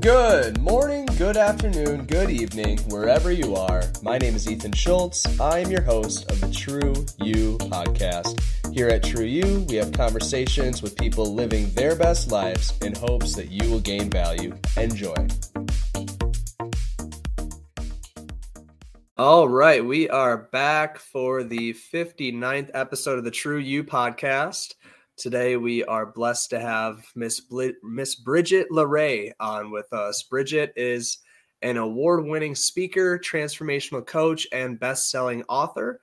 Good morning, good afternoon, good evening, wherever you are. My name is Ethan Schultz. I am your host of the True You podcast. Here at True You, we have conversations with people living their best lives in hopes that you will gain value. Enjoy. All right, we are back for the 59th episode of the True You podcast. Today we are blessed to have Miss Bl- Miss Bridget LaRae on with us. Bridget is an award-winning speaker, transformational coach, and best-selling author.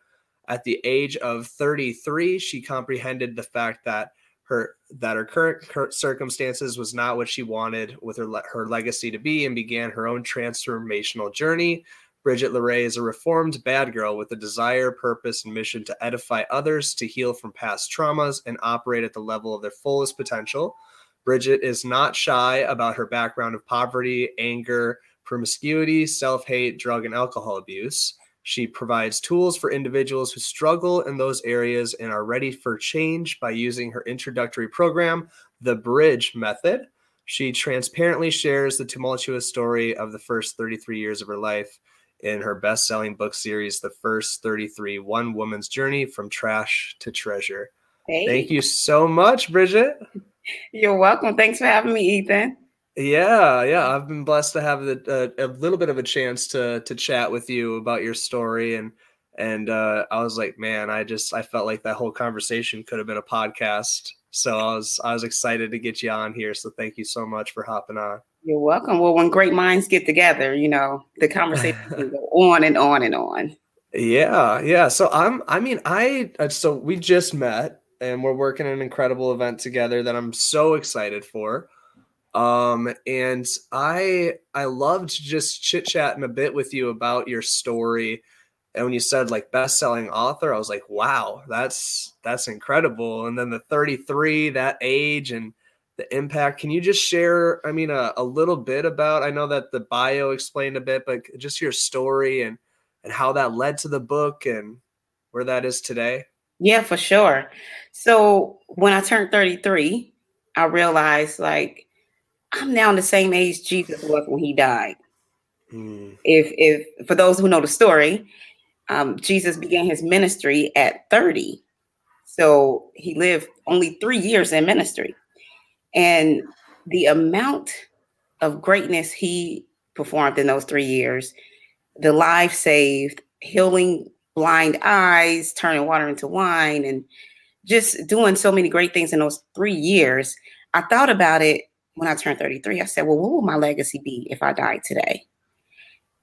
At the age of 33, she comprehended the fact that her that her current circumstances was not what she wanted with her her legacy to be and began her own transformational journey Bridget LaRae is a reformed bad girl with a desire, purpose, and mission to edify others, to heal from past traumas, and operate at the level of their fullest potential. Bridget is not shy about her background of poverty, anger, promiscuity, self hate, drug, and alcohol abuse. She provides tools for individuals who struggle in those areas and are ready for change by using her introductory program, the Bridge Method. She transparently shares the tumultuous story of the first 33 years of her life in her best selling book series, The First 33 One Woman's Journey from Trash to Treasure. Hey. Thank you so much, Bridget. You're welcome. Thanks for having me, Ethan. Yeah, yeah, I've been blessed to have a, a, a, little bit of a chance to to chat with you about your story, and and uh, I was like, man, I just I felt like that whole conversation could have been a podcast. So I was I was excited to get you on here. So thank you so much for hopping on. You're welcome. Well, when great minds get together, you know, the conversation can go on and on and on. Yeah, yeah. So I'm I mean, I so we just met and we're working an incredible event together that I'm so excited for. Um and I I loved just chit-chatting a bit with you about your story. And when you said like best-selling author, I was like, wow, that's that's incredible. And then the 33, that age and the impact. Can you just share, I mean, a, a little bit about, I know that the bio explained a bit, but just your story and, and how that led to the book and where that is today? Yeah, for sure. So when I turned 33, I realized like I'm now in the same age Jesus was when he died. Mm. If if for those who know the story, um, Jesus began his ministry at 30. So he lived only three years in ministry. And the amount of greatness he performed in those three years, the life saved, healing blind eyes, turning water into wine, and just doing so many great things in those three years. I thought about it when I turned 33. I said, Well, what will my legacy be if I died today?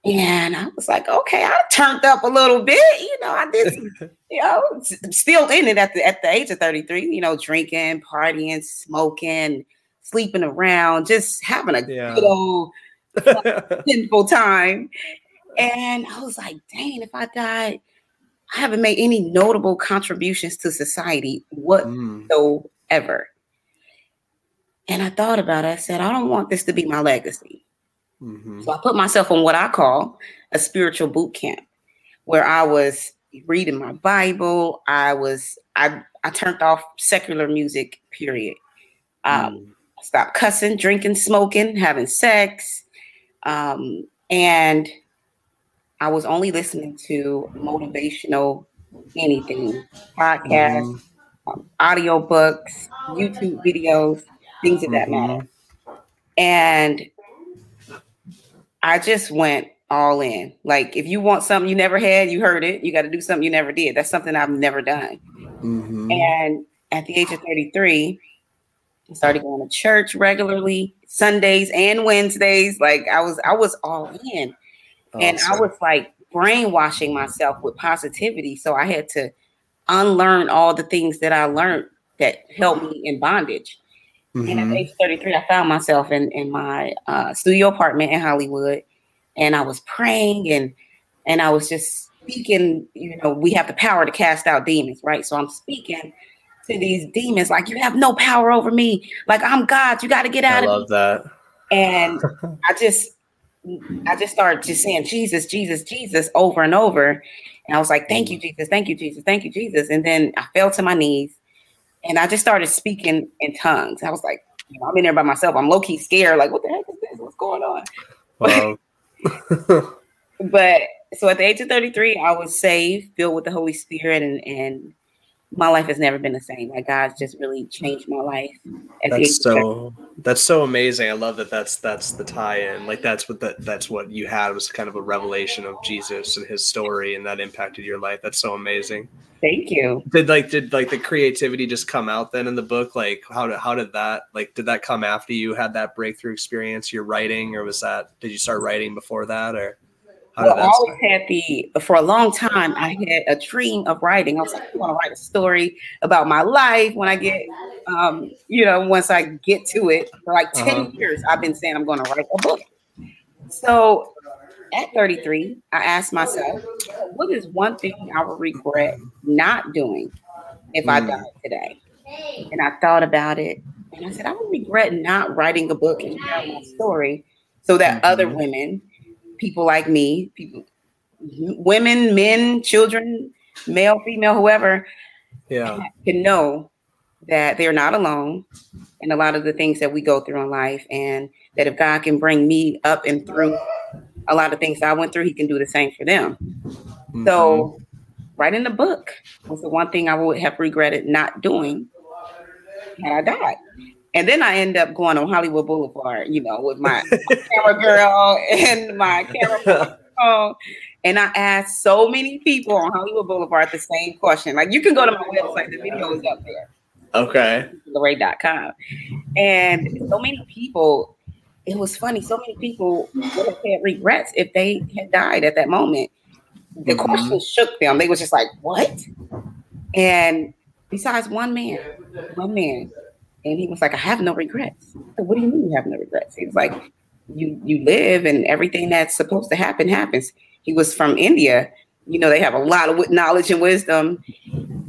And I was like, okay, I turned up a little bit. You know, I did, you know, still in it at the at the age of 33, you know, drinking, partying, smoking, sleeping around, just having a yeah. good old sinful time. And I was like, dang, if I died, I haven't made any notable contributions to society mm. whatsoever. Mm. And I thought about it. I said, I don't want this to be my legacy. Mm-hmm. So I put myself on what I call a spiritual boot camp where I was reading my Bible. I was I I turned off secular music, period. Um, mm. stopped cussing, drinking, smoking, having sex. Um, and I was only listening to motivational anything, podcasts, mm. um, audio books, YouTube videos, things of that mm-hmm. matter. And I just went all in. Like if you want something you never had, you heard it. You got to do something you never did. That's something I've never done. Mm-hmm. And at the age of 33, I started going to church regularly, Sundays and Wednesdays. Like I was, I was all in, awesome. and I was like brainwashing myself with positivity. So I had to unlearn all the things that I learned that helped me in bondage. Mm-hmm. And at mm-hmm. age 33, I found myself in, in my uh, studio apartment in Hollywood. And I was praying and and I was just speaking, you know, we have the power to cast out demons, right? So I'm speaking to these demons like you have no power over me. Like I'm God, you got to get out I of love me. that. And I just I just started just saying Jesus, Jesus, Jesus over and over. And I was like, thank you, mm. Jesus, thank you, Jesus, thank you, Jesus. And then I fell to my knees and I just started speaking in tongues. I was like, you know, I'm in there by myself. I'm low key scared. Like, what the heck is this? What's going on? Wow. but so at the age of 33, I was saved, filled with the Holy Spirit, and and my life has never been the same. Like God's just really changed my life. That's so that's so amazing. I love that. That's that's the tie-in. Like that's what that that's what you had was kind of a revelation of Jesus and His story, and that impacted your life. That's so amazing. Thank you. Did like did like the creativity just come out then in the book? Like how did how did that like did that come after you had that breakthrough experience? Your writing, or was that did you start writing before that, or? How well, I always had the for a long time. I had a dream of writing. I was like, I want to write a story about my life when I get, um, you know, once I get to it. For like 10 uh-huh. years, I've been saying I'm going to write a book. So at 33, I asked myself, what is one thing I would regret not doing if mm. I died today? And I thought about it, and I said, I would regret not writing a book and sharing my story so that mm-hmm. other women people like me, people, women, men, children, male, female, whoever, yeah, can know that they're not alone in a lot of the things that we go through in life, and that if God can bring me up and through a lot of things I went through, He can do the same for them. Mm-hmm. So, writing the book was the one thing I would have regretted not doing had I died. And then I end up going on Hollywood Boulevard, you know, with my, my camera girl and my camera phone. And I asked so many people on Hollywood Boulevard the same question. Like you can go to my website, the video is up there. Okay. LaRae.com. And so many people, it was funny, so many people would have had regrets if they had died at that moment. The mm-hmm. question shook them. They was just like, what? And besides one man, one man and he was like, I have no regrets. Said, what do you mean you have no regrets? He was like, you you live and everything that's supposed to happen happens. He was from India. You know, they have a lot of knowledge and wisdom.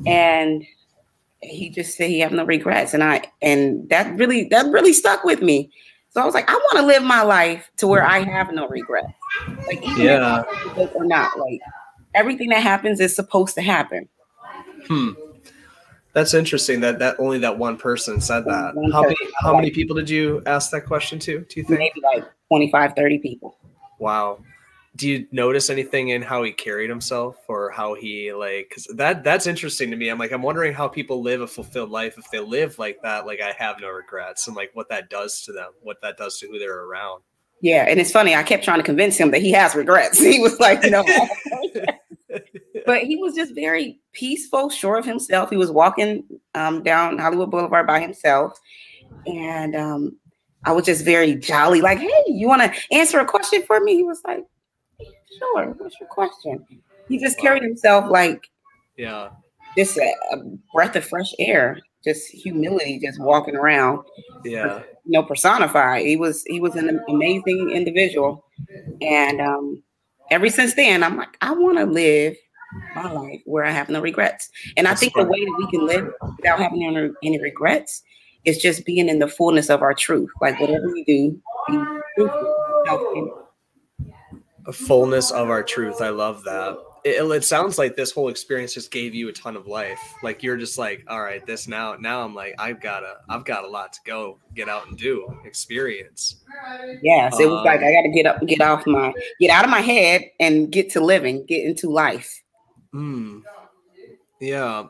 And he just said he have no regrets. And I and that really that really stuck with me. So I was like, I want to live my life to where I have no regrets. Like even yeah. if or not, like everything that happens is supposed to happen. Hmm. That's interesting that that only that one person said that. How many how many people did you ask that question to? Do you think maybe like 25, 30 people? Wow. Do you notice anything in how he carried himself or how he like cuz that that's interesting to me. I'm like I'm wondering how people live a fulfilled life if they live like that like I have no regrets and like what that does to them, what that does to who they're around. Yeah, and it's funny. I kept trying to convince him that he has regrets. He was like, "No." but he was just very peaceful, sure of himself. He was walking um, down Hollywood Boulevard by himself, and um, I was just very jolly, like, "Hey, you want to answer a question for me?" He was like, "Sure. What's your question?" He just carried himself like, yeah, just a, a breath of fresh air, just humility, just walking around. Yeah, you know, personified. He was he was an amazing individual, and um, ever since then, I'm like, I want to live my life where I have no regrets. And I think the way that we can live without having any, any regrets is just being in the fullness of our truth. Like whatever we do, be truthful. Fullness of our truth. I love that it, it, sounds like this whole experience just gave you a ton of life. Like you're just like, all right, this now, now I'm like, I've got a, I've got a lot to go get out and do, experience. Yes, it was um, like I got to get up, get off my, get out of my head and get to living, get into life. Hmm. Yeah,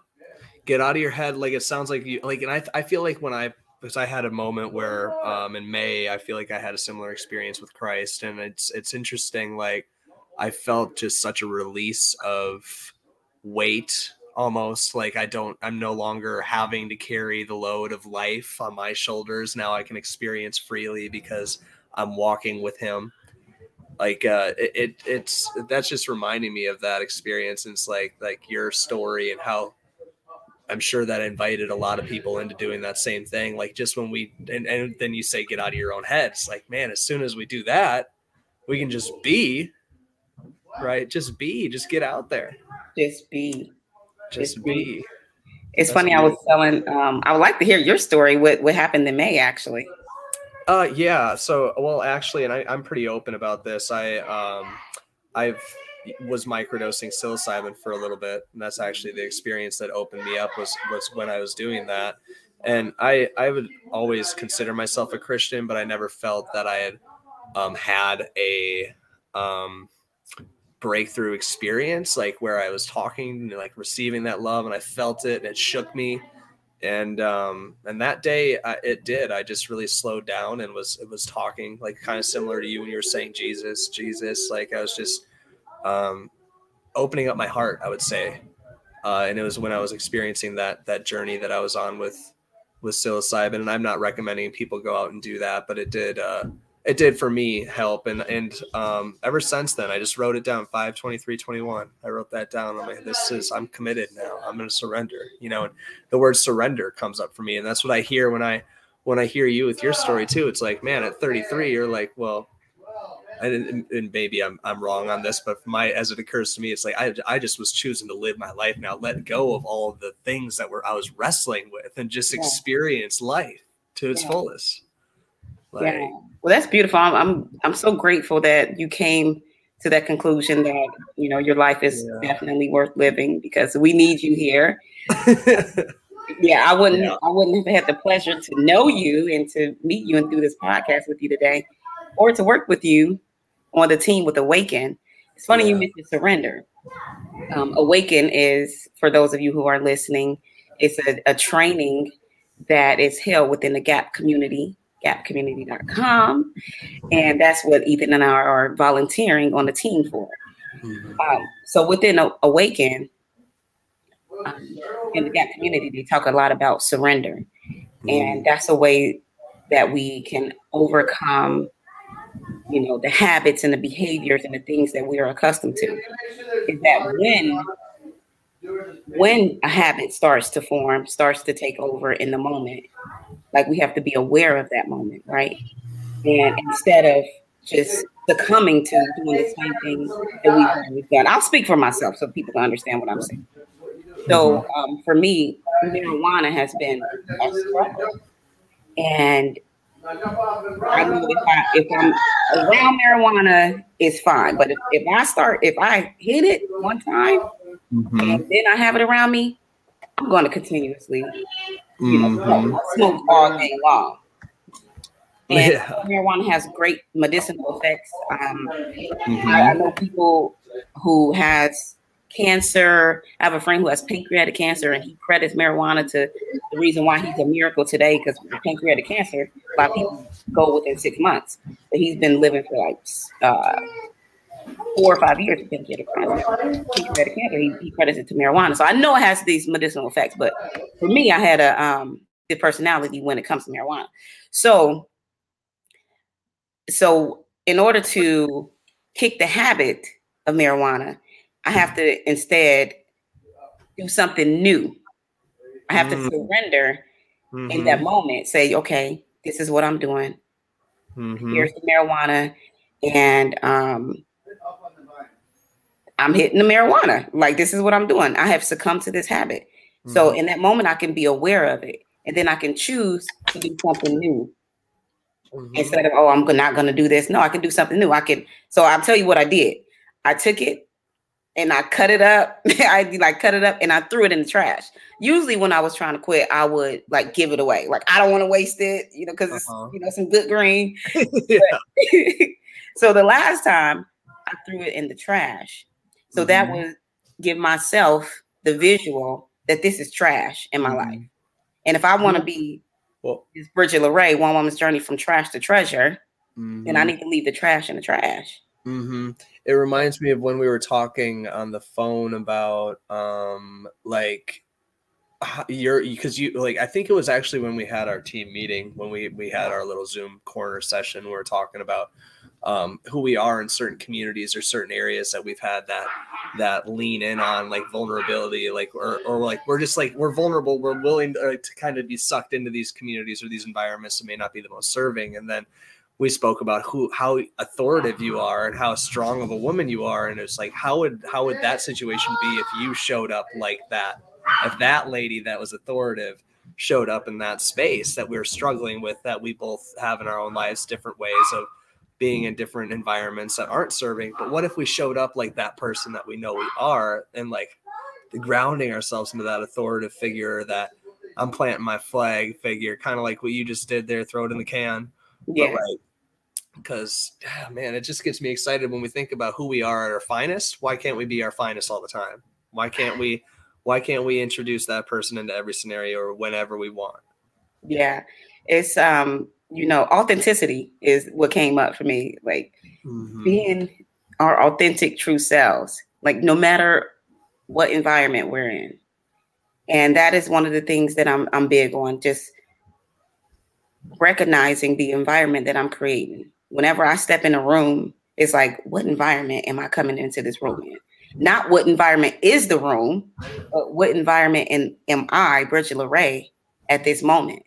get out of your head. Like it sounds like you, like, and I, I feel like when I because I had a moment where um, in May I feel like I had a similar experience with Christ, and it's it's interesting. Like I felt just such a release of weight almost like I don't I'm no longer having to carry the load of life on my shoulders now I can experience freely because I'm walking with him like uh it, it it's that's just reminding me of that experience and it's like like your story and how I'm sure that invited a lot of people into doing that same thing like just when we and, and then you say get out of your own head it's like man as soon as we do that we can just be right? Just be, just get out there. Just be. Just, just be. be. It's That's funny. I was telling. Um, I would like to hear your story. What what happened in May, actually? Uh, yeah. So, well, actually, and I, I'm pretty open about this. I um, I've was microdosing psilocybin for a little bit, and that's actually the experience that opened me up. Was was when I was doing that, and I I would always consider myself a Christian, but I never felt that I had um, had a um, breakthrough experience, like where I was talking and like receiving that love, and I felt it, and it shook me. And um, and that day I, it did. I just really slowed down and was was talking like kind of similar to you when you were saying Jesus, Jesus. Like I was just um, opening up my heart. I would say, uh, and it was when I was experiencing that that journey that I was on with with psilocybin. And I'm not recommending people go out and do that, but it did. Uh, it did for me help and and um, ever since then i just wrote it down five twenty three twenty one. i wrote that down i'm like this is i'm committed now i'm going to surrender you know and the word surrender comes up for me and that's what i hear when i when i hear you with your story too it's like man at 33 you're like well and, and maybe I'm, I'm wrong on this but my as it occurs to me it's like I, I just was choosing to live my life now let go of all of the things that were i was wrestling with and just yeah. experience life to its yeah. fullest like, yeah. Well, that's beautiful. I'm, I'm I'm so grateful that you came to that conclusion that you know your life is yeah. definitely worth living because we need you here. yeah, I wouldn't yeah. I wouldn't have had the pleasure to know you and to meet you and do this podcast with you today, or to work with you on the team with Awaken. It's funny yeah. you mentioned surrender. Um, Awaken is for those of you who are listening. It's a, a training that is held within the Gap community gapcommunity.com. And that's what Ethan and I are volunteering on the team for. Mm-hmm. Um, so within Awaken, um, in the Gap community, they talk a lot about surrender. Mm-hmm. And that's a way that we can overcome, you know, the habits and the behaviors and the things that we are accustomed to. Is that when when a habit starts to form, starts to take over in the moment, like we have to be aware of that moment, right? And instead of just succumbing to doing the same thing that we've always done. I'll speak for myself so people can understand what I'm saying. So mm-hmm. um, for me, marijuana has been a struggle. And I know if, I, if I'm around marijuana, it's fine. But if, if I start, if I hit it one time mm-hmm. and then I have it around me, I'm going to continuously you know, mm-hmm. smoke all day long. And yeah. marijuana has great medicinal effects. Um, mm-hmm. I, I, know people who has cancer. I have a friend who has pancreatic cancer, and he credits marijuana to the reason why he's a miracle today. Because pancreatic cancer, a lot of people go within six months, but he's been living for like uh, four or five years of pancreatic cancer. He, he credits it to marijuana. So I know it has these medicinal effects, but for me, I had a um the personality when it comes to marijuana. So, so in order to kick the habit of marijuana, I have to instead do something new. I have mm. to surrender mm-hmm. in that moment. Say, okay, this is what I'm doing. Mm-hmm. Here's the marijuana, and um, I'm hitting the marijuana. Like this is what I'm doing. I have succumbed to this habit. Mm-hmm. So in that moment, I can be aware of it, and then I can choose to do something new mm-hmm. instead of oh, I'm not going to do this. No, I can do something new. I can. So I'll tell you what I did. I took it and I cut it up. I like cut it up and I threw it in the trash. Usually when I was trying to quit, I would like give it away. Like I don't want to waste it, you know, because uh-huh. it's you know some good green. so the last time I threw it in the trash, so mm-hmm. that would give myself the visual that this is trash in my mm-hmm. life. And if I want to be well, this Bridget LaRae, one woman's journey from trash to treasure, mm-hmm. then I mm-hmm. need to leave the trash in the trash. Mm-hmm. It reminds me of when we were talking on the phone about um like you're because you like I think it was actually when we had our team meeting when we we had our little Zoom corner session. We were talking about um, who we are in certain communities or certain areas that we've had that that lean in on like vulnerability like or, or like we're just like we're vulnerable we're willing to, uh, to kind of be sucked into these communities or these environments that may not be the most serving and then we spoke about who how authoritative you uh-huh. are and how strong of a woman you are and it's like how would how would that situation be if you showed up like that if that lady that was authoritative showed up in that space that we are struggling with that we both have in our own lives different ways of being in different environments that aren't serving. But what if we showed up like that person that we know we are and like grounding ourselves into that authoritative figure that I'm planting my flag figure, kind of like what you just did there, throw it in the can. Yeah. But like because man, it just gets me excited when we think about who we are at our finest. Why can't we be our finest all the time? Why can't we? Why can't we introduce that person into every scenario or whenever we want? Yeah, it's um, you know, authenticity is what came up for me. Like mm-hmm. being our authentic, true selves. Like no matter what environment we're in, and that is one of the things that I'm I'm big on. Just recognizing the environment that I'm creating. Whenever I step in a room, it's like, what environment am I coming into this room in? Not what environment is the room, but what environment am, am I, Bridget LaRae, at this moment?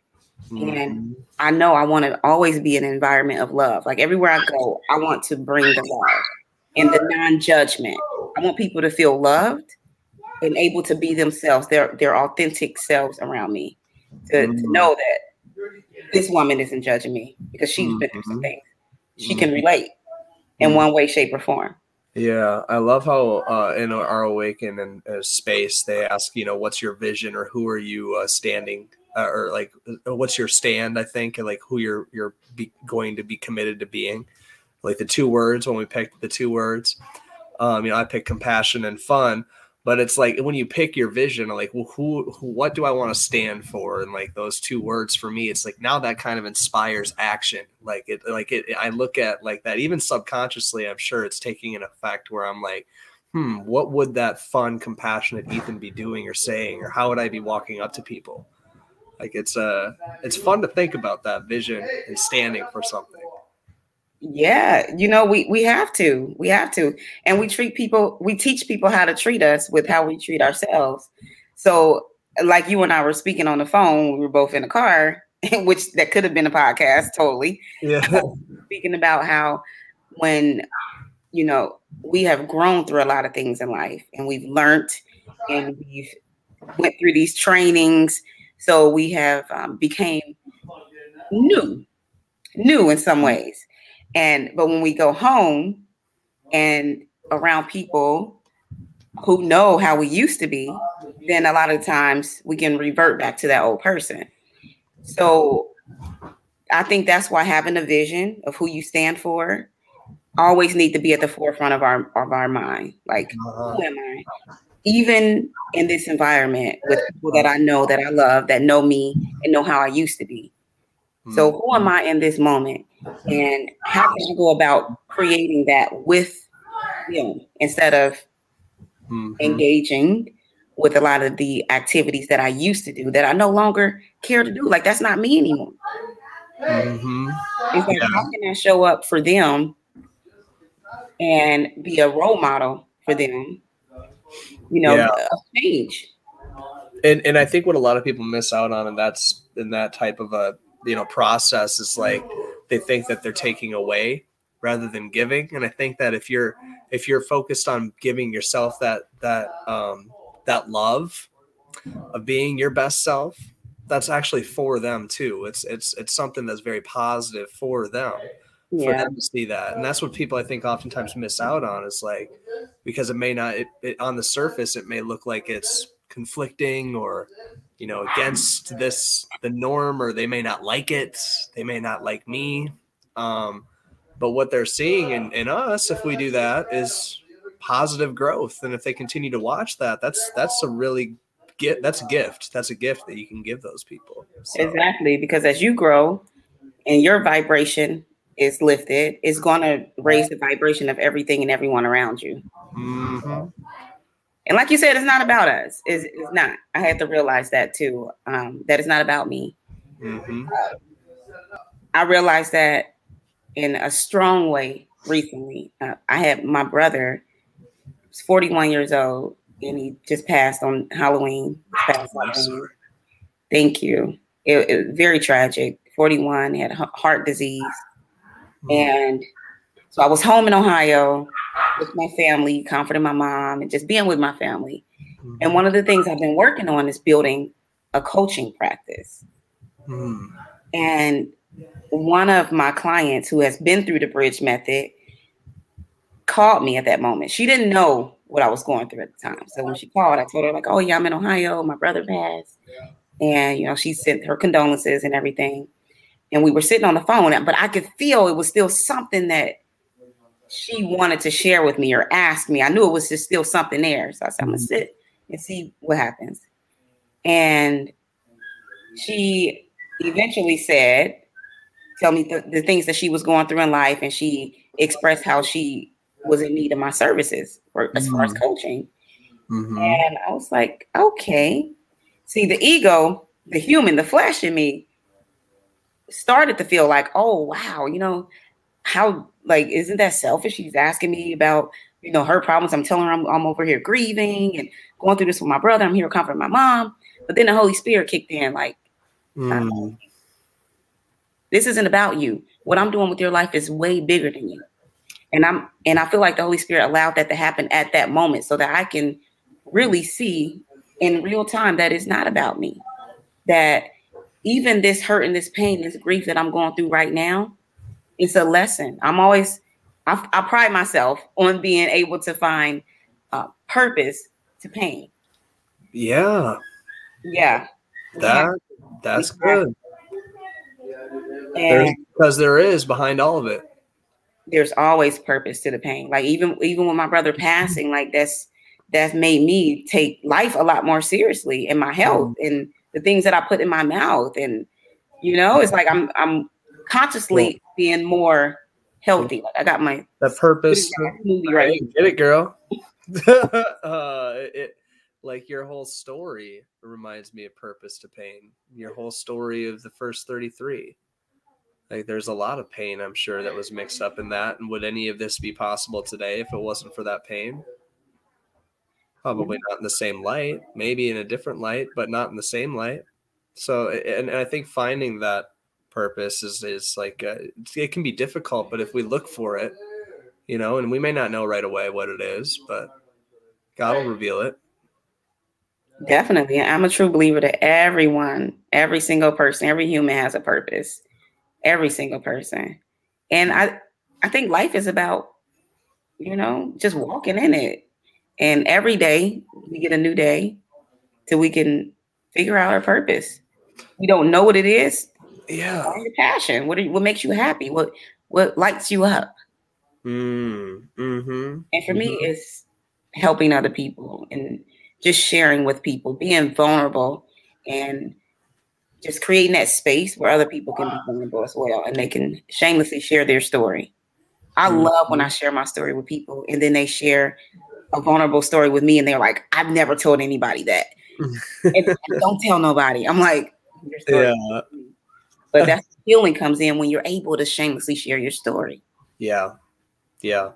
Mm-hmm. And I know I want to always be an environment of love. Like everywhere I go, I want to bring the love and the non-judgment. I want people to feel loved and able to be themselves, their their authentic selves around me. To, mm-hmm. to know that this woman isn't judging me because she's mm-hmm. been through some mm-hmm. things. She mm-hmm. can relate in mm-hmm. one way, shape, or form. Yeah, I love how uh, in our awaken and uh, space they ask, you know, what's your vision or who are you uh, standing uh, or like uh, what's your stand? I think and like who you're you're be- going to be committed to being. Like the two words when we picked the two words, um, you know, I picked compassion and fun but it's like when you pick your vision like well, who, who what do i want to stand for? And like those two words for me it's like now that kind of inspires action. Like it like it i look at like that even subconsciously i'm sure it's taking an effect where i'm like hmm what would that fun compassionate ethan be doing or saying? Or how would i be walking up to people? Like it's uh it's fun to think about that vision and standing for something yeah, you know, we we have to. We have to. And we treat people, we teach people how to treat us with how we treat ourselves. So like you and I were speaking on the phone, we were both in a car, which that could have been a podcast totally. Yeah. speaking about how when you know, we have grown through a lot of things in life and we've learned and we've went through these trainings. So we have um, became new, new in some ways. And but when we go home and around people who know how we used to be, then a lot of times we can revert back to that old person. So I think that's why having a vision of who you stand for always need to be at the forefront of our of our mind. Like, uh-huh. who am I? Even in this environment with people that I know that I love, that know me and know how I used to be. So who am mm-hmm. I in this moment? And how can I go about creating that with them instead of mm-hmm. engaging with a lot of the activities that I used to do that I no longer care to do? Like that's not me anymore. Mm-hmm. It's like yeah. how can I show up for them and be a role model for them? You know, yeah. a change. And and I think what a lot of people miss out on, and that's in that type of a you know process is like they think that they're taking away rather than giving. And i think that if you're if you're focused on giving yourself that that um that love of being your best self that's actually for them too. It's it's it's something that's very positive for them yeah. for them to see that. And that's what people i think oftentimes miss out on is like because it may not it, it on the surface it may look like it's conflicting or you know against this the norm or they may not like it they may not like me um, but what they're seeing in, in us if we do that is positive growth and if they continue to watch that that's that's a really get that's a gift that's a gift that you can give those people so. exactly because as you grow and your vibration is lifted it's going to raise the vibration of everything and everyone around you mm-hmm. And like you said, it's not about us. It's, it's not. I had to realize that too. Um, that it's not about me. Mm-hmm. I realized that in a strong way recently. Uh, I had my brother, was 41 years old, and he just passed on Halloween. Passed Halloween. Thank you. It, it, was very tragic. 41, had heart disease. Mm-hmm. And so I was home in Ohio with my family, comforting my mom, and just being with my family. Mm-hmm. And one of the things I've been working on is building a coaching practice. Mm. And one of my clients who has been through the bridge method called me at that moment. She didn't know what I was going through at the time. So when she called, I told her, like, oh yeah, I'm in Ohio. My brother passed. And you know, she sent her condolences and everything. and we were sitting on the phone, but I could feel it was still something that she wanted to share with me or ask me. I knew it was just still something there. So I said, I'm gonna mm-hmm. sit and see what happens. And she eventually said, Tell me the, the things that she was going through in life, and she expressed how she was in need of my services for, as far as mm-hmm. coaching. Mm-hmm. And I was like, okay. See, the ego, the human, the flesh in me started to feel like, oh, wow, you know, how, like, isn't that selfish? She's asking me about, you know, her problems. I'm telling her I'm, I'm over here grieving and going through this with my brother. I'm here to comfort my mom. But then the Holy Spirit kicked in, like, mm. this isn't about you. What I'm doing with your life is way bigger than you. And I'm and I feel like the Holy Spirit allowed that to happen at that moment so that I can really see in real time that it's not about me. That even this hurt and this pain, this grief that I'm going through right now, it's a lesson. I'm always, I, I pride myself on being able to find uh, purpose to pain. Yeah. Yeah. That that's good. because there is behind all of it. There's always purpose to the pain. Like even even with my brother passing, like that's that's made me take life a lot more seriously and my health mm. and the things that I put in my mouth. And you know, it's like I'm I'm consciously being more healthy. Like I got my the purpose movie right. Get it, girl. uh, it like your whole story reminds me of purpose to pain. Your whole story of the first 33. Like there's a lot of pain, I'm sure, that was mixed up in that. And would any of this be possible today if it wasn't for that pain? Probably not in the same light, maybe in a different light, but not in the same light. So, and, and I think finding that purpose is is like uh, it can be difficult, but if we look for it, you know, and we may not know right away what it is, but God will reveal it. Definitely. I'm a true believer that everyone, every single person, every human has a purpose. Every single person. And I I think life is about, you know, just walking in it. And every day we get a new day till we can figure out our purpose. We don't know what it is. Yeah. Find your passion. What are, what makes you happy? What what lights you up? Mm, mm-hmm, and for mm-hmm. me, it's helping other people and just sharing with people, being vulnerable, and just creating that space where other people can be vulnerable as well, and they can shamelessly share their story. I mm-hmm. love when I share my story with people, and then they share a vulnerable story with me and they're like, I've never told anybody that. don't tell nobody. I'm like, yeah. But that healing comes in when you're able to shamelessly share your story. Yeah. Yeah.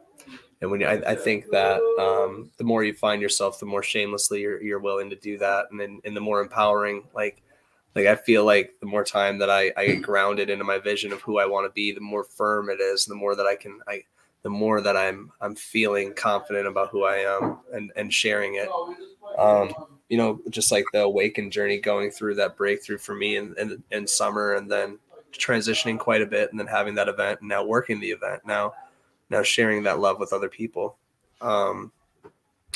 And when you, I, I think that um, the more you find yourself, the more shamelessly you're, you're willing to do that. And then, and the more empowering, like, like I feel like the more time that I, I get grounded into my vision of who I want to be, the more firm it is, the more that I can, I, the more that I'm I'm feeling confident about who I am and and sharing it. Um, you know, just like the awakened journey going through that breakthrough for me in, in, in summer and then transitioning quite a bit and then having that event and now working the event now now sharing that love with other people. Um,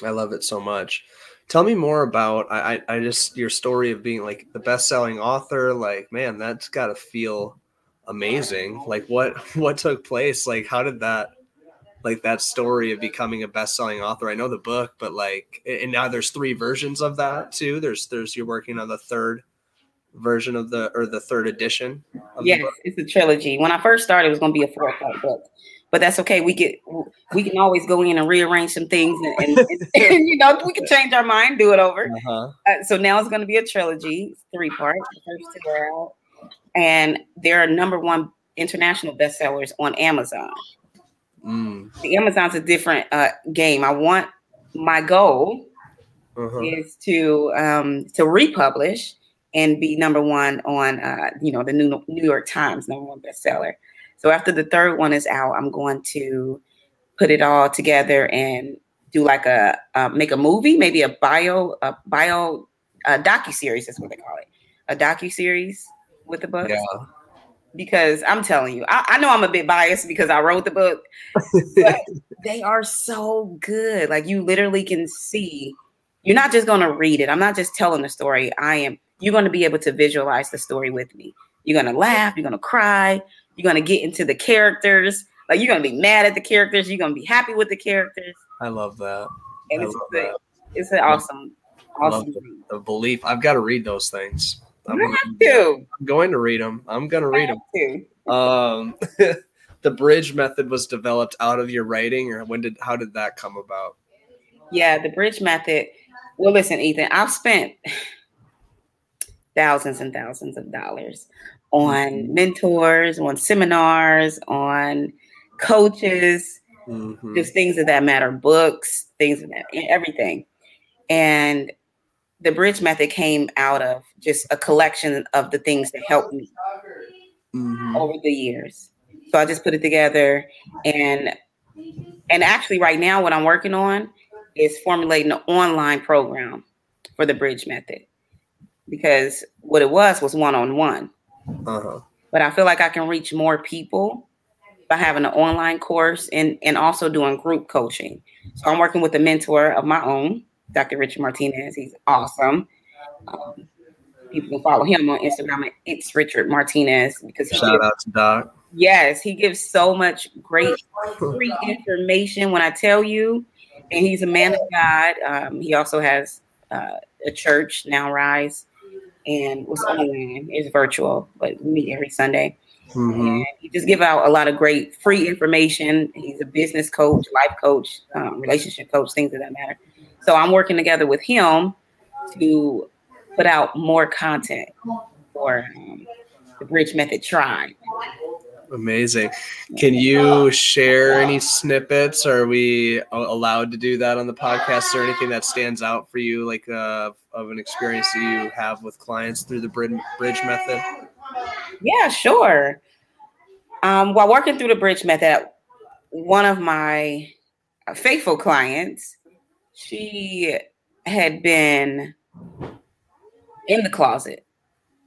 I love it so much. Tell me more about I, I just your story of being like the best selling author. Like, man, that's gotta feel amazing. Like what what took place? Like how did that like that story of becoming a best-selling author. I know the book, but like and now there's three versions of that too. There's there's you're working on the third version of the or the third edition. Yes, it's a trilogy. When I first started, it was going to be a four-part book, but that's okay. We get we can always go in and rearrange some things, and, and, and you know we can change our mind, do it over. Uh-huh. Uh, so now it's going to be a trilogy, three parts. First two are out, and there are number one international bestsellers on Amazon. Mm. The Amazon's a different uh, game. I want my goal uh-huh. is to um, to republish and be number one on uh, you know the New New York Times number one bestseller. So after the third one is out, I'm going to put it all together and do like a uh, make a movie, maybe a bio a bio a docu series. That's what they call it, a docu series with the book. Yeah because I'm telling you, I, I, know I'm a bit biased because I wrote the book, but they are so good. Like you literally can see, you're not just going to read it. I'm not just telling the story. I am, you're going to be able to visualize the story with me. You're gonna laugh. You're gonna cry. You're gonna get into the characters. Like you're gonna be mad at the characters. You're gonna be happy with the characters. I love that. And I it's, the- that. it's an awesome, I love awesome. the, the belief. I've got to read those things. I'm, You have to. I'm going to read them. I'm going to read them. Um, the bridge method was developed out of your writing, or when did how did that come about? Yeah, the bridge method. Well, listen, Ethan, I've spent thousands and thousands of dollars on mentors, on seminars, on coaches, Mhm. just things of that matter, books, things of that, everything. And the bridge method came out of just a collection of the things that helped me Mhm. over the years. So I just put it together and and actually right now what I'm working on is formulating an online program for the bridge method. Because what it was was one-on-one. Uh-huh. But I feel like I can reach more people by having an online course and and also doing group coaching. So I'm working with a mentor of my own, Dr. Richard Martinez. He's awesome. Um, people can follow him on Instagram at it's Richard Martinez because he Shout out to Doc. Yes, he gives so much great free information when I tell you. And he's a man of God. Um, he also has uh, a church now, Rise, and was online. It's virtual, but we meet every Sunday. Mhm. And he just give out a lot of great free information. He's a business coach, life coach, um, relationship coach, things of that matter. So I'm working together with him to put out more content for um, the Bridge Method Tribe. Amazing. Can you share any snippets? Are we allowed to do that on the podcast? Or anything that stands out for you, like uh, of an experience that you have with clients through the bridge bridge method? Yeah, sure. Um, while working through the bridge method, one of my faithful clients, she had been in the closet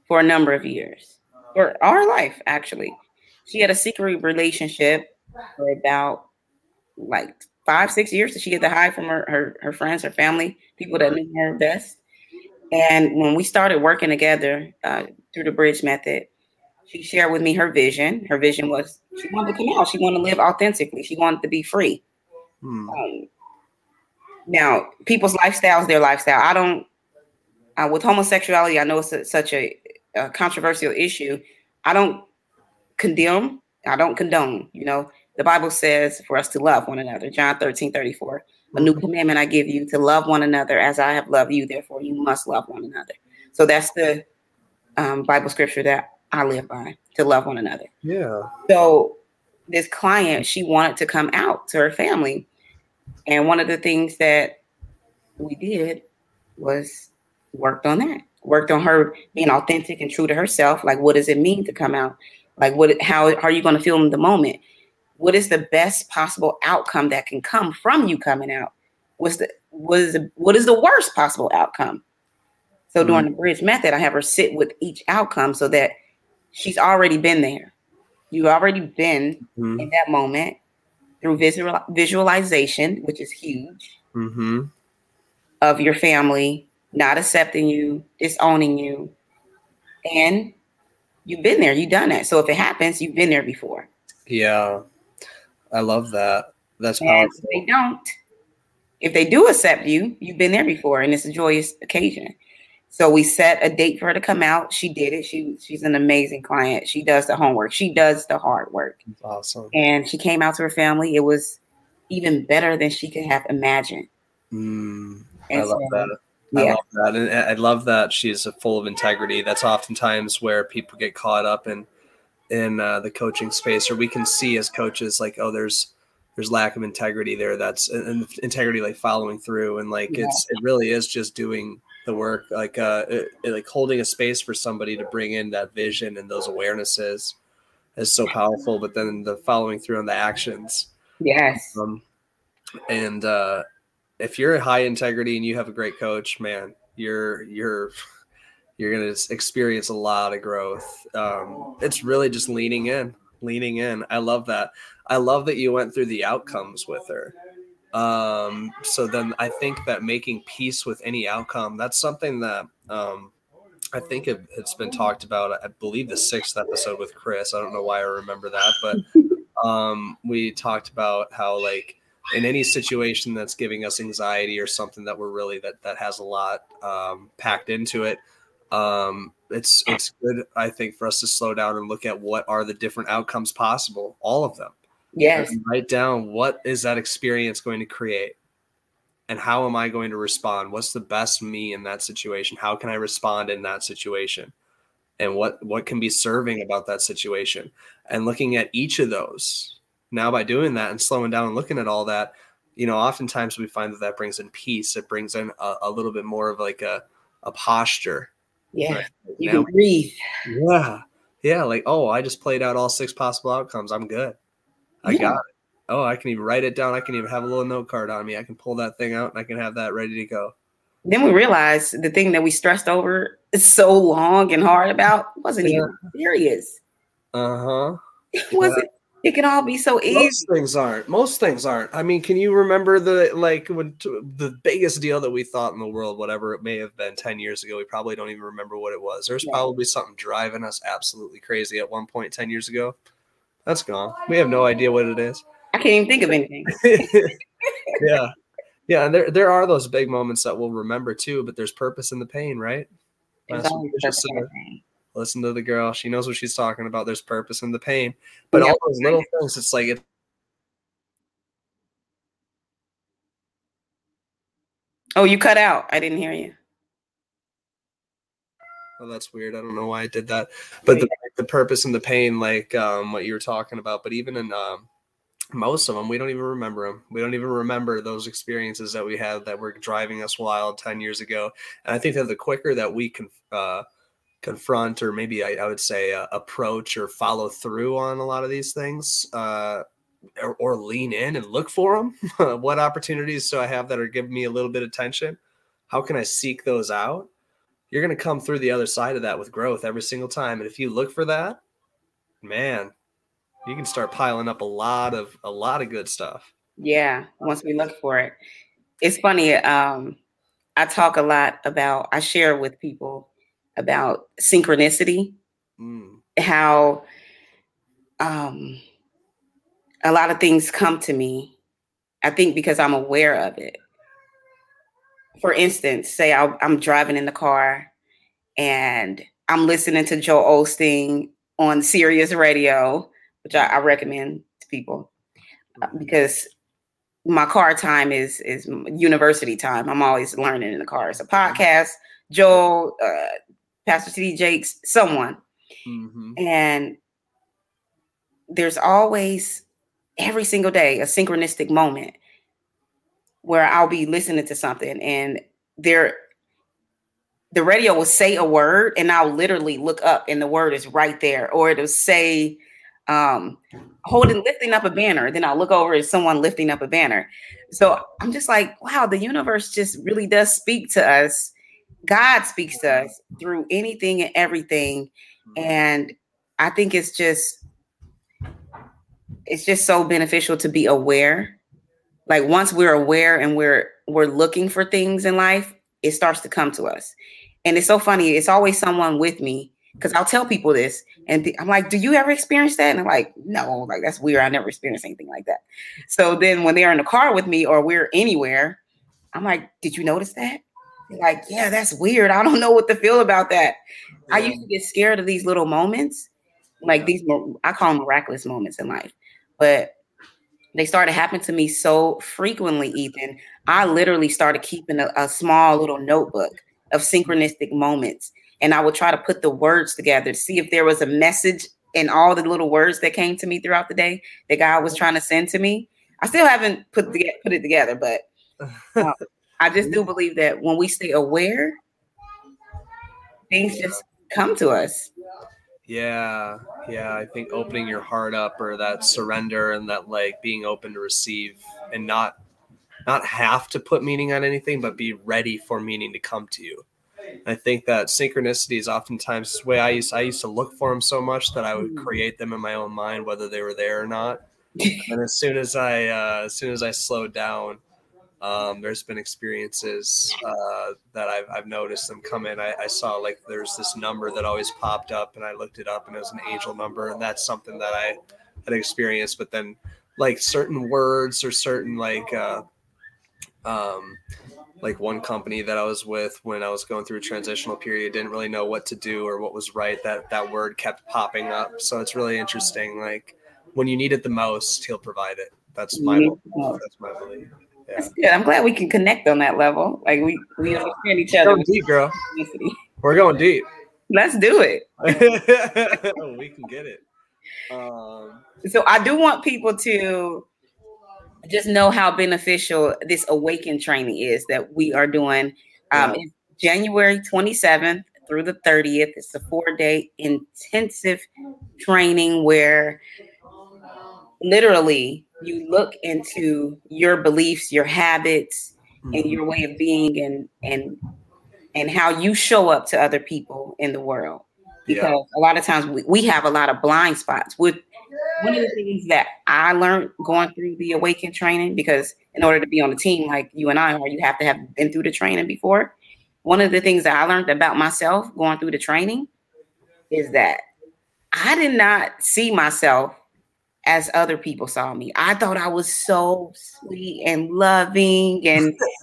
for a number of years, for our life, actually. She had a secret relationship for about like five, six years. So she had to hide from her, her, her friends, her family, people that knew her best. And when we started working together uh, through the bridge method, she shared with me her vision. Her vision was she wanted to come out. She wanted to live authentically. She wanted to be free. Hmm. Um, now, people's lifestyles, their lifestyle. I don't. Uh, with homosexuality, I know it's a- such a, a controversial issue. I don't condemn. I don't condone. You know, the Bible says for us to love one another. John 13, 34. A new commandment I give you to love one another as I have loved you. Therefore, you must love one another. So that's the um, Bible scripture that I live by to love one another. Yeah. So this client, she wanted to come out to her family. And one of the things that we did was worked on that. Worked on her being authentic and true to herself. Like, what does it mean to come out? Like, what? How, how are you going to feel in the moment? What is the best possible outcome that can come from you coming out? What's the what is the what is the worst possible outcome? So during the bridge method, I have her sit with each outcome so that she's already been there. You've already been Mhm. in that moment through visual visualization, which is huge, Mm-hmm. of your family not accepting you, disowning you, and you've been there. You've done that. So if it happens, you've been there before. Yeah. I love that. That's And powerful. if they don't, if they do accept you, you've been there before, and it's a joyous occasion. So we set a date for her to come out. She did it. She she's an amazing client. She does the homework. She does the hard work. That's awesome. And she came out to her family. It was even better than she could have imagined. Mm, I love so, that. I yeah. love that. And I love that she's full of integrity. That's oftentimes where people get caught up in in uh, the coaching space, or we can see as coaches like, oh, there's there's lack of integrity there. That's and and integrity like following through, and like Yeah. it's it really is just doing the work, like uh, it, it- like holding a space for somebody to bring in that vision and those awarenesses is so powerful. But then the following through on the actions. Yes. Um, and uh, if you're a high integrity and you have a great coach, man, you're you're you're gonna experience a lot of growth. Um, it's really just leaning in, leaning in. I love that. I love that you went through the outcomes with her. Um, so then I think that making peace with any outcome, that's something that um, I think it, has been talked about. I believe the sixth episode with Chris. I don't know why I remember that, but um, we talked about how like in any situation that's giving us anxiety or something that we're really that that has a lot um, packed into it. Um, it's it's good, I think, for us to slow down and look at what are the different outcomes possible, all of them. Yes. Write down what is that experience going to create and how am I going to respond? What's the best me in that situation? How can I respond in that situation? And what what can be serving about that situation? And looking at each of those. Now by doing that and slowing down and looking at all that, you know, oftentimes we find that that brings in peace. It brings in a, a little bit more of like a a posture. Yeah. Right? You now, can breathe. Yeah. Yeah, like, oh, I just played out all six possible outcomes. I'm good. I yeah. got it oh, I can even write it down. I can even have a little note card on me. I can pull that thing out and I can have that ready to go. Then we realized the thing that we stressed over so long and hard about wasn't yeah. even serious. Uh huh. It wasn't. Yeah. It can all be so easy. Most things aren't. Most things aren't. I mean, can you remember the like when t- the biggest deal that we thought in the world, whatever it may have been ten years ago? We probably don't even remember what it was. There's yeah. probably something driving us absolutely crazy at one point ten years ago. That's gone. We have no idea what it is. I can't even think of anything. yeah. Yeah, and there there are those big moments that we'll remember too, but there's purpose in the pain, right? Listen to the girl. She knows what she's talking about. There's purpose in the pain. But all those little things, it's like it Oh, you cut out. I didn't hear you. Oh, that's weird. I don't know why I did that. But the, the purpose and the pain, like um, what you were talking about, but even in um, most of them we don't even remember them we don't even remember those experiences that we had that were driving us wild 10 years ago. And i think that the quicker that we can uh, confront or maybe i, I would say uh, approach or follow through on a lot of these things uh, or, or, lean in and look for them what opportunities do i have that are giving me a little bit of tension? How can i seek those out you're going to come through the other side of that with growth every single time and if you look for that man you can start piling up a lot of a lot of good stuff. Yeah, once we look for it. It's funny. Um, I talk a lot about. I share with people about synchronicity. Mm. How um, a lot of things come to me. I think because I'm aware of it. For instance, say i I'm driving in the car and I'm listening to Joel Osteen on Sirius Radio which I, I recommend to people uh, because my car time is is university time. I'm always learning in the car. It's a podcast, Joel, uh, Pastor T.D. Jakes, someone, mm-hmm. and there's always every single day a synchronistic moment where I'll be listening to something and there the radio will say a word and I'll literally look up and the word is right there. Or it'll say um, holding lifting up a banner then i'll look over at someone lifting up a banner. So i'm just like wow the universe just really does speak to us. God speaks to us through anything and everything and i think it's just it's just so beneficial to be aware like once we're aware and we're we're looking for things in life it starts to come to us and it's so funny it's always someone with me because I'll tell people this, and th- I'm like, "Do you ever experience that?" And I'm like, "No, like that's weird. I never experienced anything like that." So then, when they're in the car with me or we're anywhere, I'm like, "Did you notice that?" They're like, "Yeah, that's weird. I don't know what to feel about that." Yeah. I used to get scared of these little moments, like these. I call them miraculous moments in life, but they started happening to me so frequently. Ethan, I literally started keeping a, a small little notebook of synchronistic moments and I would try to put the words together to see if there was a message in all the little words that came to me throughout the day that God was trying to send to me. I still haven't put the, put it together, but um, I just do believe that when we stay aware, things just come to us. Yeah, yeah. I think opening your heart up or that surrender and that like being open to receive and not not have to put meaning on anything, but be ready for meaning to come to you. I think that synchronicity is oftentimes the way I used I used to look for them so much that I would mm. create them in my own mind, whether they were there or not. and as soon as I uh, as soon as I slowed down Um, there's been experiences uh, that I've, I've noticed them come in. I, I, saw like there's this number that always popped up, and I looked it up, and it was an angel number, and that's something that I had experienced. But then, like certain words or certain like, uh, um, like one company that I was with when I was going through a transitional period didn't really know what to do or what was right. That that word kept popping up, so it's really interesting. Like when you need it the most, he'll provide it. That's my that's my belief. That's good. I'm glad we can connect on that level. Like we we understand each other. Going deep, girl. We're going deep. Let's do it. we can get it. Um, so I do want people to just know how beneficial this awaken training is that we are doing. Um, yeah. January 27th through the 30th. It's a four day intensive training where literally you look into your beliefs, your habits, mm-hmm. and your way of being and and and how you show up to other people in the world. Because yeah. a lot of times we, we have a lot of blind spots. With one of the things that I learned going through the awaken training, because in order to be on a team like you and I are, you have to have been through the training before. One of the things that I learned about myself going through the training is that I did not see myself as other people saw me. I thought I was so sweet and loving and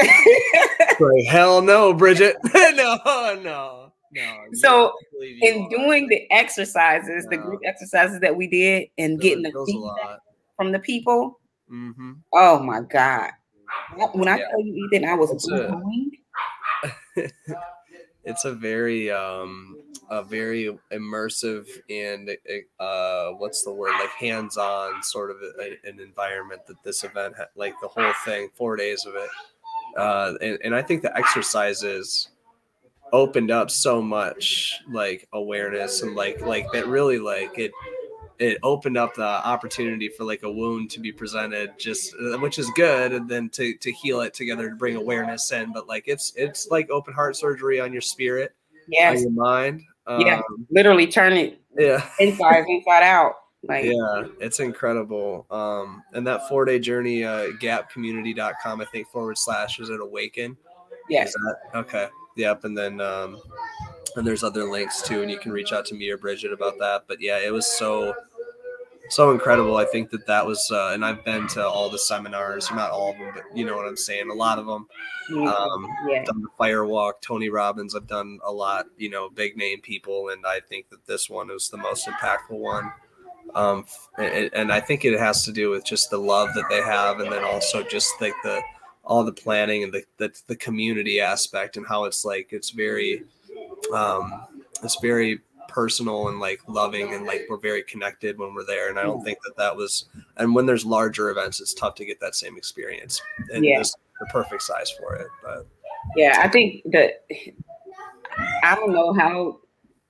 like, hell no, Bridget. no, no, no. So in doing the exercises, no. the group exercises that we did and getting the feedback from the people, mm-hmm. oh my God. When I yeah. tell you Ethan, I was going. it's a very um a very immersive and uh what's the word like hands-on sort of a, an environment that this event had like the whole thing four days of it. Uh and, and i think the exercises opened up so much like awareness and like like that really like it it opened up the opportunity for like a wound to be presented just uh, which is good and then to to heal it together to bring awareness in but like it's it's like open heart surgery on your spirit yeah your mind um, yeah literally turn it yeah. inside inside out like yeah it's incredible um and that four day journey uh gapcommunity.com i think forward slash is it awaken? Yes. okay yep and then um and there's other links too and you can reach out to me or bridget about that but yeah it was so so incredible i think that that was uh, and i've been to all the seminars not all of them but you know what i'm saying a lot of them mm-hmm. um yeah. done the firewalk tony robbins i've done a lot you know big name people and i think that this one was the most impactful one um and, and i think it has to do with just the love that they have and then also just like the all the planning and the, the, the community aspect and how it's like it's very um, it's very personal and like loving and like we're very connected when we're there and i don't think that that was and when there's larger events it's tough to get that same experience and yeah. this the perfect size for it but yeah i think that i don't know how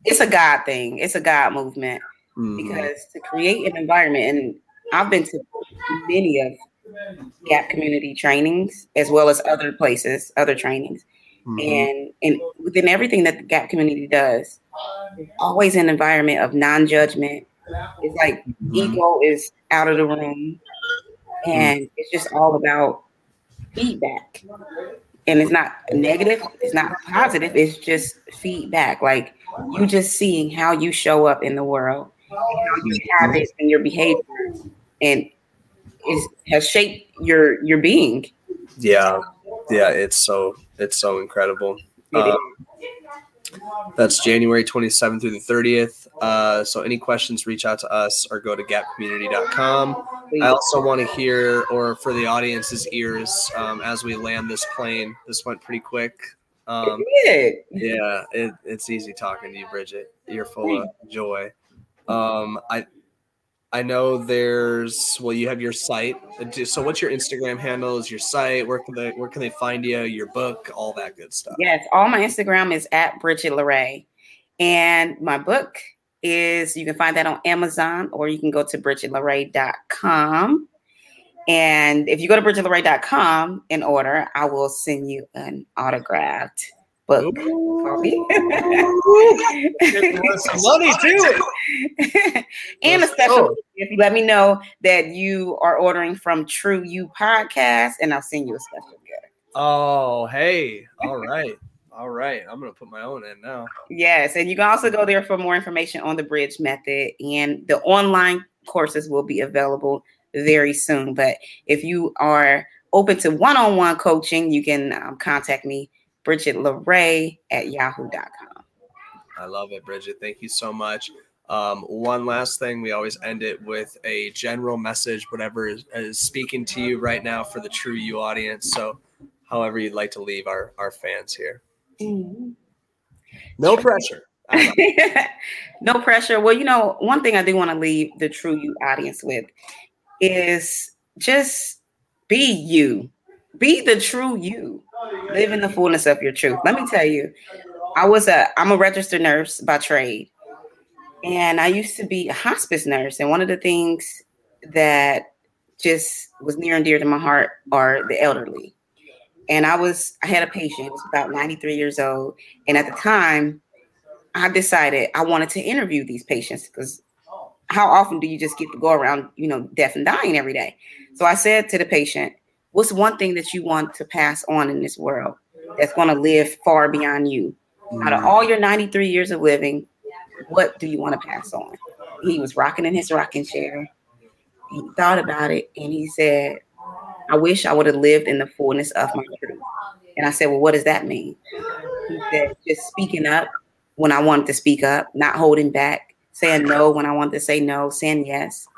it's a god thing it's a god movement mm-hmm. because to create an environment and i've been to many of gap community trainings as well as other places other trainings Mm-hmm. And and within everything that the Gap community does, always an environment of non-judgment. It's like mm-hmm. ego is out of the room, and mm-hmm. it's just all about feedback. And it's not negative, it's not positive, it's just feedback. Like you just seeing how you show up in the world, how your habits and your behavior, and is has shaped your your being. Yeah, yeah, it's so it's so incredible. Um, that's January 27th through the 30th. Uh, so any questions, reach out to us or go to gapcommunity.com. I also want to hear, or for the audience's ears, um, as we land this plane. This went pretty quick. Um, it yeah, it, it's easy talking to you, Bridget. You're full of joy. Um, I I know there's well, you have your site. So, what's your Instagram handle? Is your site? Where can they where can they find you? Your book, all that good stuff. Yes, all my Instagram is at Bridget LaRae, and my book is you can find that on Amazon or you can go to bridgetlarae.com. And if you go to bridgetlarae.com in order, I will send you an autographed book coffee. some money too. and a special if you let me know that you are ordering from True You Podcast, and I'll send you a special gift. Oh, hey. All right. All right. I'm gonna put my own in now. Yes, and you can also go there for more information on the bridge method and the online courses will be available very soon. But if you are open to one-on-one coaching, you can um, contact me Bridget LaRae at yahoo.com. I love it, Bridget. Thank you so much. Um, one last thing, we always end it with a general message, whatever is, is, speaking to you right now for the True You audience. So, however you'd like to leave our, our fans here. Mm-hmm. No pressure. no pressure. Well, you know, one thing I do want to leave the True You audience with is just be you, be the true you live in the fullness of your truth. Let me tell you, I was a I'm a registered nurse by trade. And I used to be a hospice nurse. And one of the things that just was near and dear to my heart are the elderly. And I was, I had a patient, was about 93 years old. And at the time, I decided I wanted to interview these patients because how often do you just get to go around, you know, deaf and dying every day? So I said to the patient, what's one thing that you want to pass on in this world that's going to live far beyond you? Mm. Out of all your 93 years of living, what do you want to pass on? He was rocking in his rocking chair. He thought about it and he said, I wish I would have lived in the fullness of my truth. And I said, Well, what does that mean? He said, Just speaking up when I wanted to speak up, not holding back, saying no when I wanted to say no, saying yes,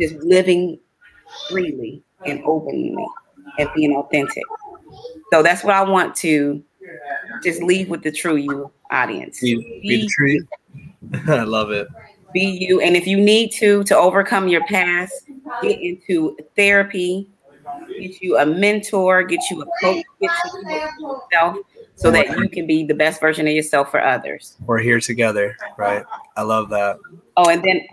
just living freely and openly and being authentic. So that's what I want to just leave with the true you audience. Be, be true. I love it. Be you, and if you need to to overcome your past, get into therapy, get you a mentor, get you a coach, get you yourself, so that you can be the best version of yourself for others. We're here together, right? I love that. Oh, and then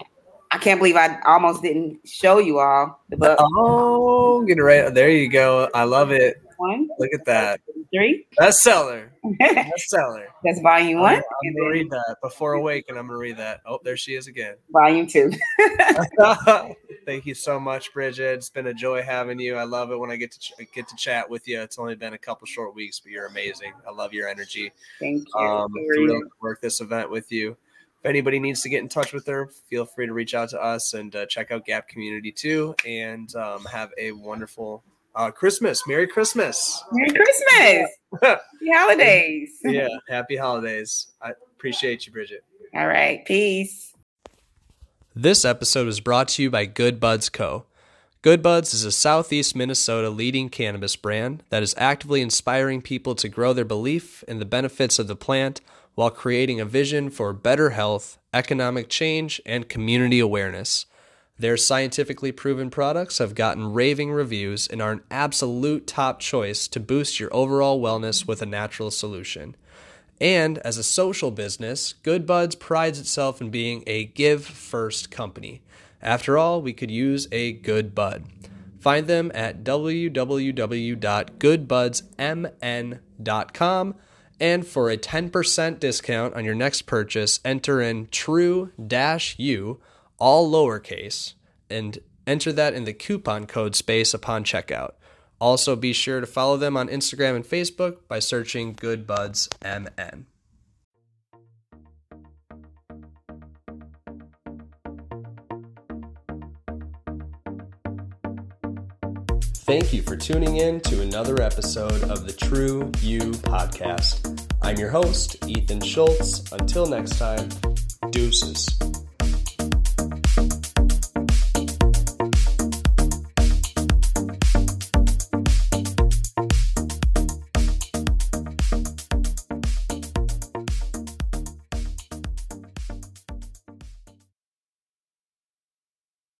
I can't believe I almost didn't show you all the book. Oh, get it right. There you go. I love it. One. Look at that. Three. Bestseller. Bestseller. That's volume one. I'm, I'm gonna read that before awake, and I'm gonna read that. Oh, there she is again. Volume two. Thank you so much, Bridget. It's been a joy having you. I love it when I get to ch- get to chat with you. It's only been a couple short weeks, but you're amazing. I love your energy. Thank you. Um, thrilled to work this event with you if anybody needs to get in touch with her, feel free to reach out to us and uh, check out Gap Community too. And um, have a wonderful uh, Christmas. Merry Christmas. Merry Christmas. happy holidays. yeah. Happy holidays. I appreciate you, Bridget. All right. Peace. This episode was brought to you by Good Buds Co. Good Buds is a Southeast Minnesota leading cannabis brand that is actively inspiring people to grow their belief in the benefits of the plant while creating a vision for better health, economic change, and community awareness. Their scientifically proven products have gotten raving reviews and are an absolute top choice to boost your overall wellness with a natural solution. And as a social business, Good Buds prides itself in being a give first company. After all, we could use a good bud. Find them at www.goodbudsmn.com and for a 10% discount on your next purchase, enter in true U, all lowercase, and enter that in the coupon code space upon checkout. Also, be sure to follow them on Instagram and Facebook by searching Good Buds MN. Thank you for tuning in to another episode of the True You podcast. I'm your host, Ethan Schultz. Until next time, deuces.